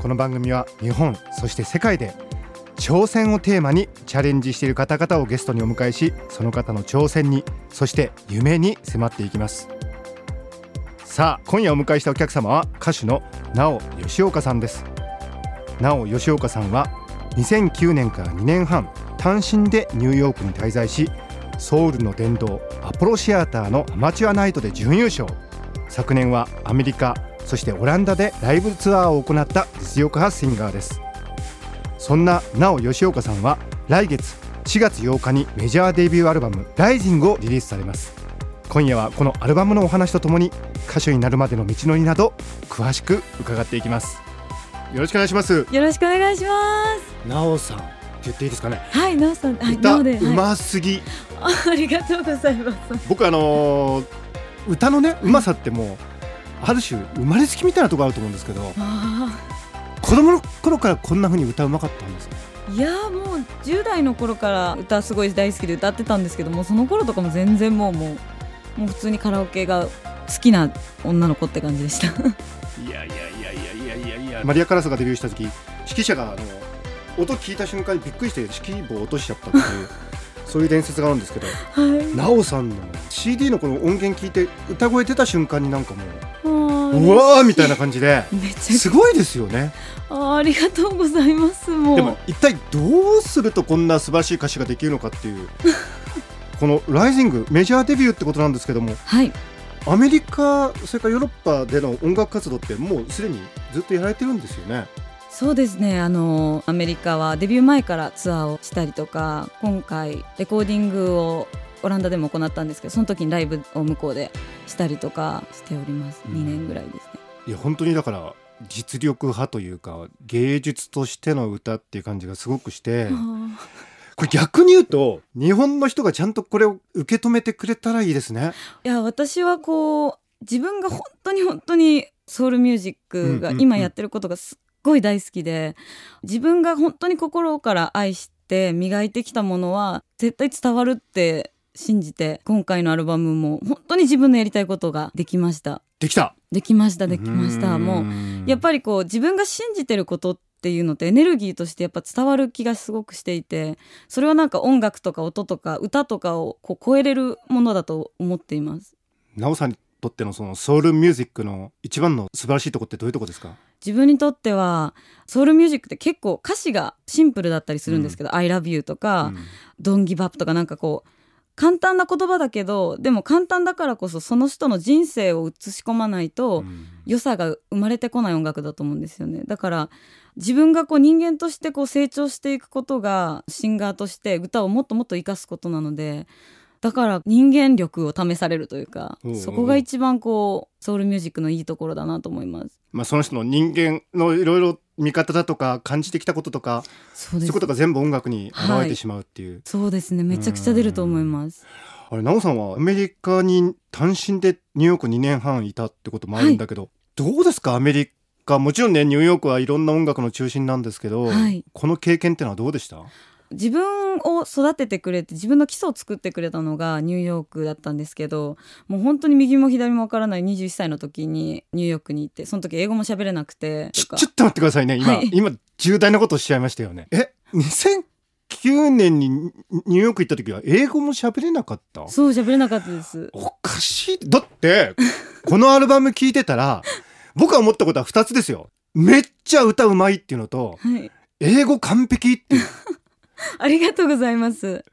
この番組は日本そして世界で挑戦をテーマにチャレンジしている方々をゲストにお迎えしその方の挑戦にそして夢に迫っていきます。さあ今夜お迎えしたお客様は歌手の直吉岡さんです。直吉岡さんは2009年から2年半単身でニューヨークに滞在しソウルの殿堂アポロシアターのアマチュアナイトで準優勝。昨年はアメリカそしてオランダでライブツアーを行った実力派シンガーです。そんななお吉岡さんは来月4月8日にメジャーデビューアルバム「ライジングをリリースされます。今夜はこのアルバムのお話とともに歌手になるまでの道のりなど詳しく伺っていきます。よろしくお願いします。よろしくお願いします。なおさん言っていいですかね？はいなおさんはい歌うますぎ、あ ありがとうございます。僕あのー歌のねうまさってもうある種生まれつきみたいなところあると思うんですけどあ子供の頃からこんな風に歌うまかったんですか？ーいやーもう10代の頃から歌すごい大好きで歌ってたんですけどもその頃とかも全然もうもうもう普通にカラオケが好きな女の子って感じでした。いやいやいやいやいやいや。いやマリア・カラスがデビューした時指揮者があの音聞いた瞬間にびっくりして指揮棒を落としちゃったっていうそういう伝説があるんですけどはい。奈緒さんの CD のこの音源聞いて歌声出た瞬間になんかもううわーみたいな感じですごいですよね。あーありがとうございますもう。でも一体どうするとこんな素晴らしい歌詞ができるのかっていう この「ライジング」メジャーデビューってことなんですけどもはい。アメリカそれからヨーロッパでの音楽活動ってもうすでにずっとやられてるんですよね。そうですね。あのアメリカはデビュー前からツアーをしたりとか今回レコーディングをオランダでも行ったんですけどその時にライブを向こうでしたりとかしております。うん。2年ぐらいですね。いや本当にだから実力派というか芸術としての歌っていう感じがすごくしてこれ逆に言うと日本の人がちゃんとこれを受け止めてくれたらいいですね。いや私はこう自分が本当に本当にソウルミュージックが今やってることがすっごい大好きで自分が本当に心から愛して磨いてきたものは絶対伝わるって信じて今回のアルバムも本当に自分のやりたいことができました。できた。できましたできました。もうやっぱりこう自分が信じてることっていうのってエネルギーとしてやっぱ伝わる気がすごくしていてそれはなんか音楽とか音とか歌とかをこう超えれるものだと思っています。りなおさんにとってのそのソウルミュージックの一番の素晴らしいとこってどういうとこですか？自分にとってはソウルミュージックって結構歌詞がシンプルだったりするんですけど「I love you」とかうん「Don't give up」とかなんかこう簡単な言葉だけどでも簡単だからこそその人の人生を映し込まないと、うん。良さが生まれてこない音楽だと思うんですよね。だから自分がこう人間としてこう成長していくことがシンガーとして歌をもっともっと生かすことなのでだから人間力を試されるというかおうおうそこが一番こうソウルミュージックのいいところだなと思います。まあ、その人の人間のいろいろ見方だとか感じてきたこととかそういうことが全部音楽に現れてしまうっていう、そうですね。めちゃくちゃ出ると思います。あれ奈緒さんはアメリカに単身でニューヨーク2年半いたってこともあるんだけど、どうですか？アメリカ。もちろんねニューヨークはいろんな音楽の中心なんですけど、はい。この経験ってのはどうでした？自分を育ててくれて自分の基礎を作ってくれたのがニューヨークだったんですけどもう本当に右も左もわからない21歳の時にニューヨークに行ってその時英語も喋れなくてちょっと待ってくださいね。今、はい。今重大なことをしゃいましたよね。え？2009年にニューヨーク行った時は英語も喋れなかった？そう喋れなかったです。おかしい。だってこのアルバム聴いてたら 僕が思ったことは2つですよ。めっちゃ歌うまいっていうのとはい。英語完璧っていう ありがとうございます。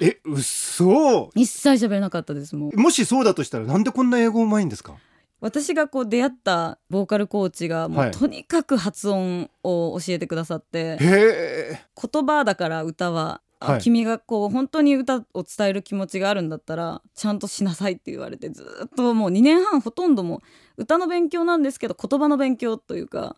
え嘘。一切喋れなかったですもう。もしそうだとしたらなんでこんな英語うまいんですか？私がこう出会ったボーカルコーチがもはい。うとにかく発音を教えてくださって、へえ。言葉だから歌は、あはい。君がこう本当に歌を伝える気持ちがあるんだったらちゃんとしなさいって言われてずっともう2年半ほとんどもう歌の勉強なんですけど言葉の勉強というか。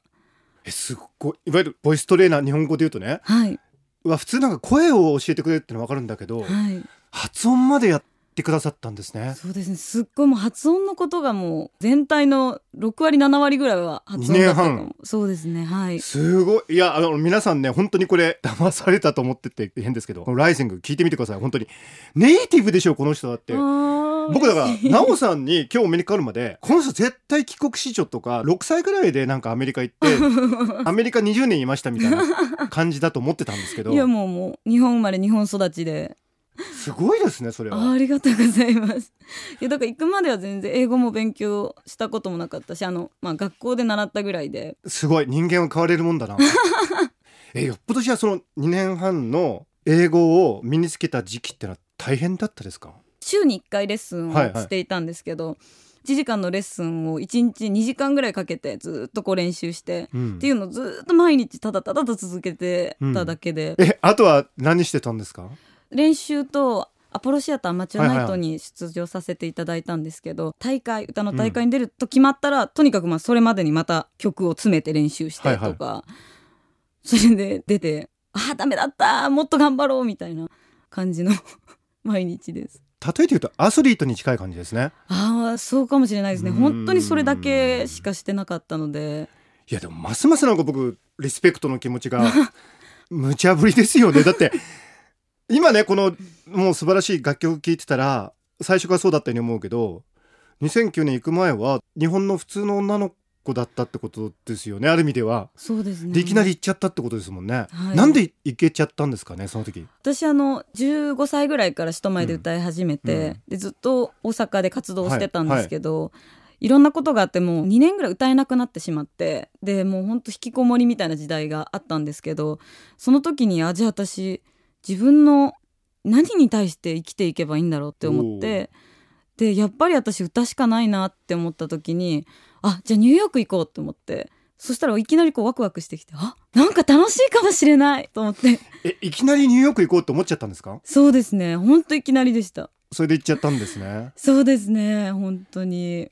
えすっごい。いわゆるボイストレーナー日本語で言うとね。はい。うわ普通なんか声を教えてくれるってのは分かるんだけど、はい。発音までやってくださったんですねそうですね。すっごいもう発音のことがもう全体の6割7割ぐらいは発音だったか二年も。そうですね。はい。すごいいやあの皆さんね本当にこれ騙されたと思ってて変ですけどこのライジング聞いてみてください本当にネイティブでしょこの人だって僕僕だから奈緒さんに今日お目にかかるまで この人絶対帰国子女とか6歳ぐらいでなんかアメリカ行って アメリカ20年いましたみたいな感じだと思ってたんですけど。いやもうもう日本生まれ日本育ちで。すごいですねそれあはありがとうございます。いやだから行くまでは全然英語も勉強したこともなかったしあの、まあ、学校で習ったぐらいで。すごい人間は変われるもんだな。えよっぽどじゃあその2年半の英語を身につけた時期ってのは大変だったですか？週に1回レッスンをはいはい。していたんですけど、1時間のレッスンを1日2時間ぐらいかけてずっとこう練習して、うん。っていうのをずっと毎日ただただと続けてただけで、えあとは何してたんですか？練習とアポロシアターアマチュアナイトはいはいはい。に出場させていただいたんですけど、大会歌の大会に出ると決まったら、とにかくまあそれまでにまた曲を詰めて練習してとか、それで出て「ああダメだったもっと頑張ろう」みたいな感じの 毎日です。例えて言うとアスリートに近い感じですね。ああそうかもしれないですね。本当にそれだけしかしてなかったので。いやでもますますなんか僕リスペクトの気持ちが 無茶ぶりですよね。だって今ねこのもう素晴らしい楽曲聴いてたら最初からそうだったように思うけど2009年行く前は日本の普通の女の子だったってことですよねある意味では、そうですね。でいきなり行っちゃったってことですもんね、はい。なんで行けちゃったんですかねその時？私あの15歳ぐらいから人前で歌い始めて、うん。うんでずっと大阪で活動してたんですけど、いろんなことがあってもう2年ぐらい歌えなくなってしまってでもうほんと引きこもりみたいな時代があったんですけどその時にあじゃあ私自分の何に対して生きていけばいいんだろうって思ってでやっぱり私歌しかないなって思った時にあじゃあニューヨーク行こうと思って。そしたらいきなりこうワクワクしてきてあなんか楽しいかもしれないと思って。えいきなりニューヨーク行こうって思っちゃったんですか？そうですね。ほんといきなりでした。それで行っちゃったんですね。そうですね。本当に。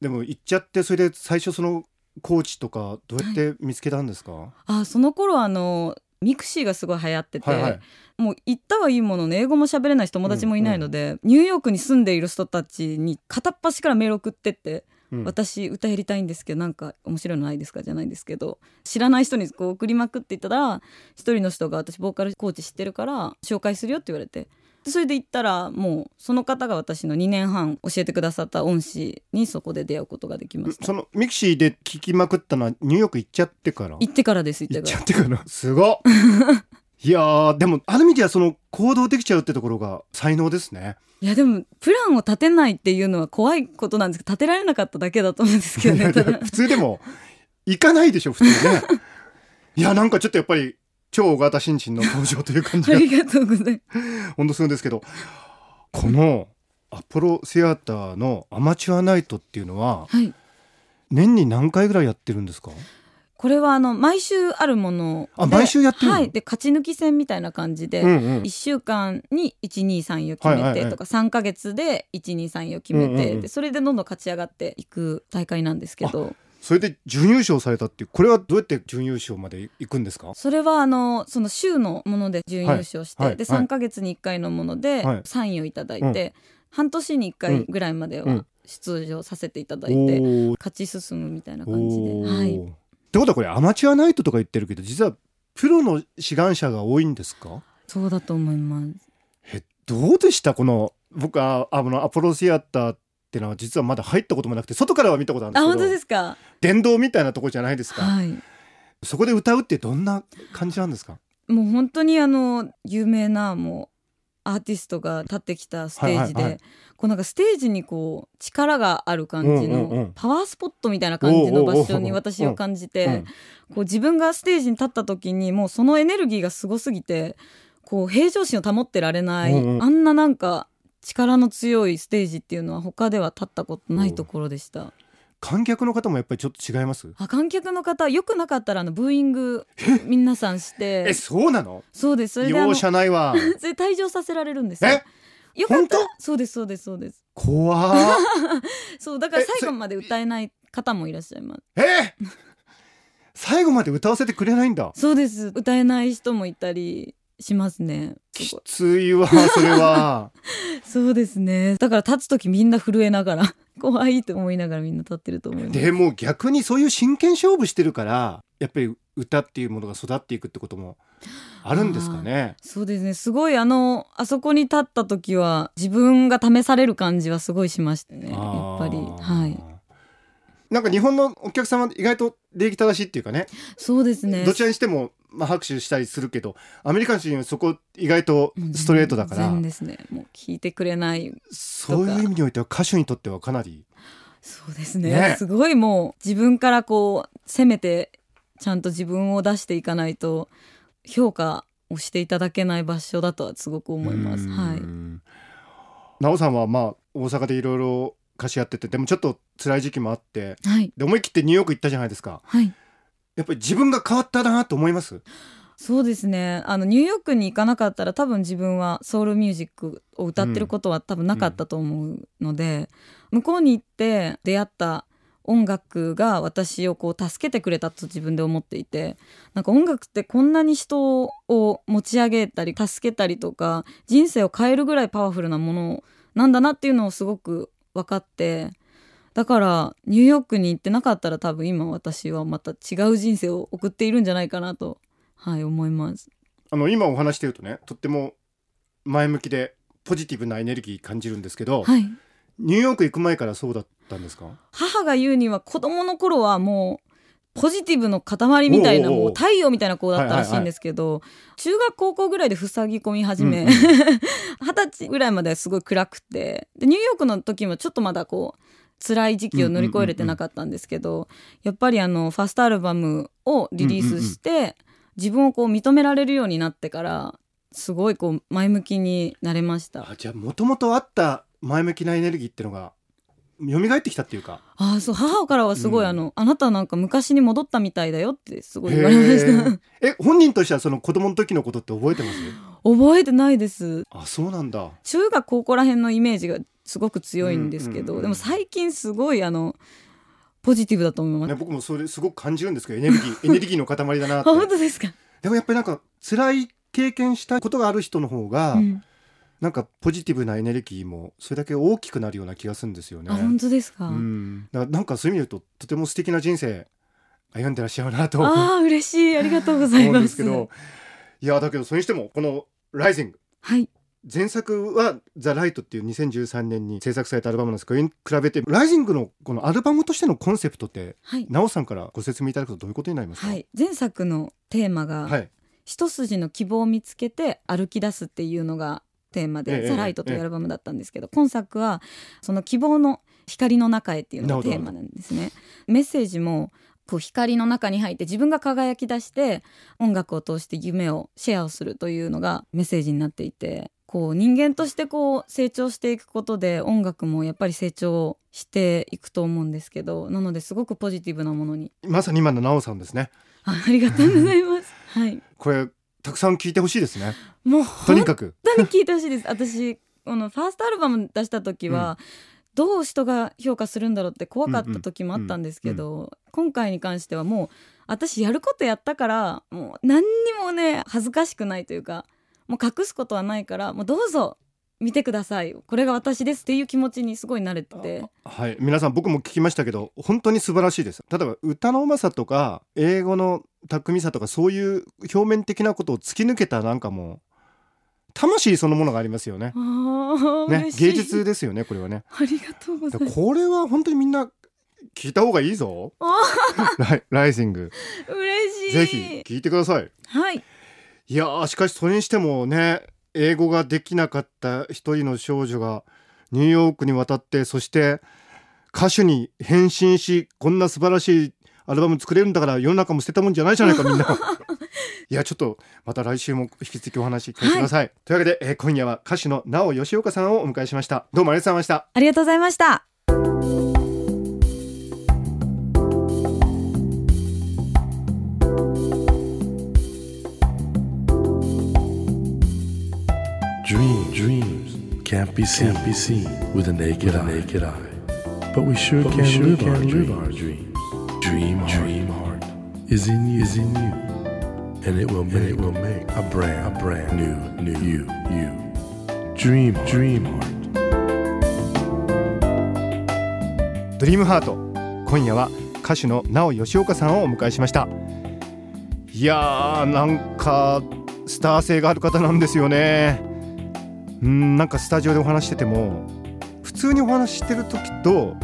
でも行っちゃってそれで最初そのコーチとかどうやって見つけたんですか、あその頃あの mixi がすごい流行ってて、はいはい。もう行ったはいいものの英語も喋れないし友達もいないので、ニューヨークに住んでいる人たちに片っ端からメール送ってって、うん私歌やりたいんですけどなんか面白いのないですか？じゃないんですけど知らない人にこう送りまくっていったら一人の人が私ボーカルコーチ知ってるから紹介するよって言われて。でそれで行ったらもうその方が私の2年半教えてくださった恩師にそこで出会うことができました。その mixi で聞きまくったのはニューヨーク行っちゃってから？行ってからです行行ってから。ゃってから。すごっ いやーでもある意味ではその行動できちゃうってところが才能ですね。いやでもプランを立てないっていうのは怖いことなんですけど立てられなかっただけだと思うんですけどね。普通でも行かないでしょ普通ね。いやなんかちょっとやっぱり超大型新人の登場という感じがありがとうございます。本当するんですけどこのアポロシアターのアマチュアナイトっていうのははい。年に何回ぐらいやってるんですか？これはあの毎週あるものであ毎週やってるの？はい。で勝ち抜き戦みたいな感じで、うんうん。1週間に123を決めはいはいはい。てとか3か月で123を決めて、うんうんうん。でそれでどんどん勝ち上がっていく大会なんですけど。それで準優勝されたっていうこれはどうやって準優勝まで行くんですか？それはあのその週のもので準優勝して、ではい。はい。はい。3か月に1回のものではい。3位をいただいて、半年に1回ぐらいまではうん。出場させていただおいて、ー。勝ち進むみたいな感じで、ってことはこれアマチュアナイトとか言ってるけど実はプロの志願者が多いんですか？そうだと思います。えどうでした？この僕はあのアポロシアターってのは実はまだ入ったこともなくて外からは見たことあるんですあけど本当ですか？電動みたいなとこじゃないですか、はい。そこで歌うってどんな感じなんですか？もう本当にあの有名なもうアーティストが立ってきたステージで、はい。はいはいこうなんかステージにこう力がある感じうんうんうん。のパワースポットみたいな感じの場所に私を感じうんてこう自分がステージに立った時にもうそのエネルギーがすごすぎてこう平常心を保ってられない、うんうん。あんななんか力の強いステージっていうのは他では立ったことないところでした。観客の方もやっぱりちょっと違います？あ観客の方よくなかったらあのブーイング皆さんして。えそうなの？そうです。それ容赦ないわ。それ退場させられるんですよ。え？よかった。そうですそうですそうです。怖ー そうだからえ最後まで歌えない方もいらっしゃいます。え？最後まで歌わせてくれないんだ。そうです。歌えない人もいたりしますね。きついわそれは。そうですね。だから立つ時みんな震えながら怖いと思いながらみんな立ってると思います。でも逆にそういう真剣勝負してるからやっぱり歌っていうものが育っていくってこともあるんですかね。そうですね。すごいあのあそこに立った時は自分が試される感じはすごいしましたね。やっぱり。はい。なんか日本のお客様意外と礼儀正しいっていうかね。そうですね。どちらにしても、まあ、拍手したりするけどアメリカ人はそこ意外とストレートだから、全然ですねもう聞いてくれないそういう意味においては歌手にとってはかなりそうですねねすごいもう自分からこう攻めてちゃんと自分を出していかないと評価をしていただけない場所だとはすごく思います。はい。ん奈緒さんはまあ大阪でいろいろ歌手やっててでもちょっと辛い時期もあってはい。で思い切ってニューヨーク行ったじゃないですかはい。やっぱり自分が変わったなと思います？そうですね。あのニューヨークに行かなかったら多分自分はソウルミュージックを歌ってることは多分なかったと思うので、向こうに行って出会った音楽が私をこう助けてくれたと自分で思っていてなんか音楽ってこんなに人を持ち上げたり助けたりとか人生を変えるぐらいパワフルなものなんだなっていうのをすごく分かってだからニューヨークに行ってなかったら多分今私はまた違う人生を送っているんじゃないかなとはい思います。あの今お話してるとねとっても前向きでポジティブなエネルギー感じるんですけど、はい。ニューヨーク行く前からそうだったんですか？母が言うには子供の頃はもうポジティブの塊みたいなもう太陽みたいな子だったらしいんですけど、中学高校ぐらいで塞ぎ込み始めうんうん。二十、歳ぐらいまではすごい暗くてでニューヨークの時もちょっとまだこう辛い時期を乗り越えれてなかったんですけど、やっぱりあのファーストアルバムをリリースして、自分をこう認められるようになってからすごいこう前向きになれました。あじゃあもともとあった前向きなエネルギーっていうのが蘇ってきたっていうか。ああそう母からはすごい、うん。あのあなたなんか昔に戻ったみたいだよってすごい言われました。え本人としてはその子供の時のことって覚えてます？覚えてないです。あそうなんだ。中学高校ら辺のイメージがすごく強いんですけど、でも最近すごいあのポジティブだと思います、ね、僕もそれすごく感じるんですけどエネルギー エネルギーの塊だなあって。本当ですか、でもやっぱりなんか辛い経験したことがある人の方が、うん、なんかポジティブなエネルギーもそれだけ大きくなるような気がするんですよね。あ本当ですか、うん、だからなんかそういう意味で言うととても素敵な人生歩んでらっしゃるなと。思ああ嬉しい。ありがとうございうんますけど。いやだけどそれにしてもこの「ライジング。はい前作は「ザ・ライトっていう2013年に制作されたアルバムなんですけど比べて「ライジングのこのアルバムとしてのコンセプトってはい、奈緒さんからご説明いただくとどういうことになりますか、はい、前作のテーマが、はい。一筋の希望を見つけて歩き出すっていうのがテーマで「ええザ・ライト」というアルバムだったんですけど、今作はその希望の光の中へっていうのがテーマなんですね。メッセージもこう光の中に入って自分が輝き出して音楽を通して夢をシェアをするというのがメッセージになっていてこう人間としてこう成長していくことで音楽もやっぱり成長していくと思うんですけどなのですごくポジティブなものに。まさに今の奈緒さんですね。あありがとうございます。はい。これたくさん聞いてほしいですね。もうとにかく。本当に聞いてほしいです。私このファーストアルバム出した時は、どう人が評価するんだろうって怖かった時もあったんですけど、今回に関してはもう私やることやったからもう何にもね恥ずかしくないというかもう隠すことはないからもうどうぞ見てください。これが私ですっていう気持ちにすごい慣れてて。はい。皆さん僕も聞きましたけど本当に素晴らしいです。例えば歌のうまさとか英語の巧みさとかそういう表面的なことを突き抜けたなんかもう魂そのものがありますよね。ね芸術ですよねこれはね。ありがとうございます。これは本当にみんな聞いた方がいいぞ。ライライジング。嬉しい。ぜひ聞いてください。はいいやーしかしそれにしてもね英語ができなかった一人の少女がニューヨークに渡ってそして歌手に変身しこんな素晴らしいアルバム作れるんだから世の中も捨てたもんじゃないじゃないかみんな。いやちょっとまた来週も引き続きお話聞かせてください。というわけで、えー今夜は歌手の直吉岡さんをお迎えしました。どうもありがとうございました。ありがとうございました。Can't be seen, can't be seen with a naked, eye. naked eye. But we sure can, live, our, live our dreams. Dream, dream heart. is in you, is in you. And it will make, it will make a brand, a brand new, new you, you. Dream, dream heart. ドリームハート今夜は歌手の直吉岡さんをお迎えしましたいやーなんかスター性がある方なんですよねうんなんかスタジオでお話してても普通にお話してる時と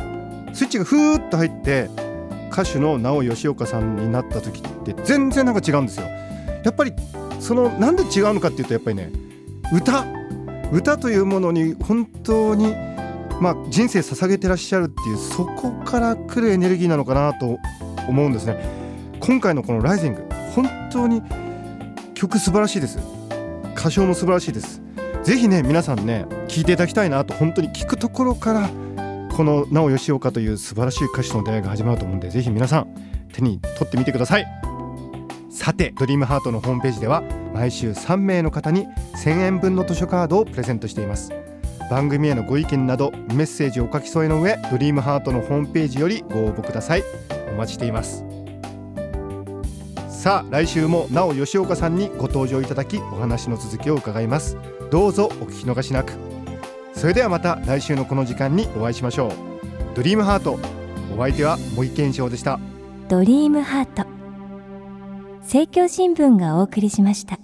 スイッチがふーっと入って歌手の直吉岡さんになった時って全然なんか違うんですよ。やっぱりそのなんで違うのかっていうとやっぱりね歌。歌というものに本当にまあ、人生捧げてらっしゃるっていうそこから来るエネルギーなのかなと思うんですね。今回のこの「ライジング本当に曲素晴らしいです。歌唱も素晴らしいです。ぜひね皆さんね聴いていただきたいなと本当に聞くところからこの直吉岡という素晴らしい歌手との出会いが始まると思うんでぜひ皆さん手に取ってみてください。さてドリームハートのホームページでは毎週3名の方に1000円分の図書カードをプレゼントしています。番組へのご意見などメッセージをお書き添えの上ドリームハートのホームページよりご応募ください。お待ちしています。さあ来週もなお吉岡さんにご登場いただきお話の続きを伺います。どうぞお聞き逃しなく。それではまた来週のこの時間にお会いしましょう。ドリームハートお相手は森健翔でした。ドリームハート。政教新聞がお送りしました。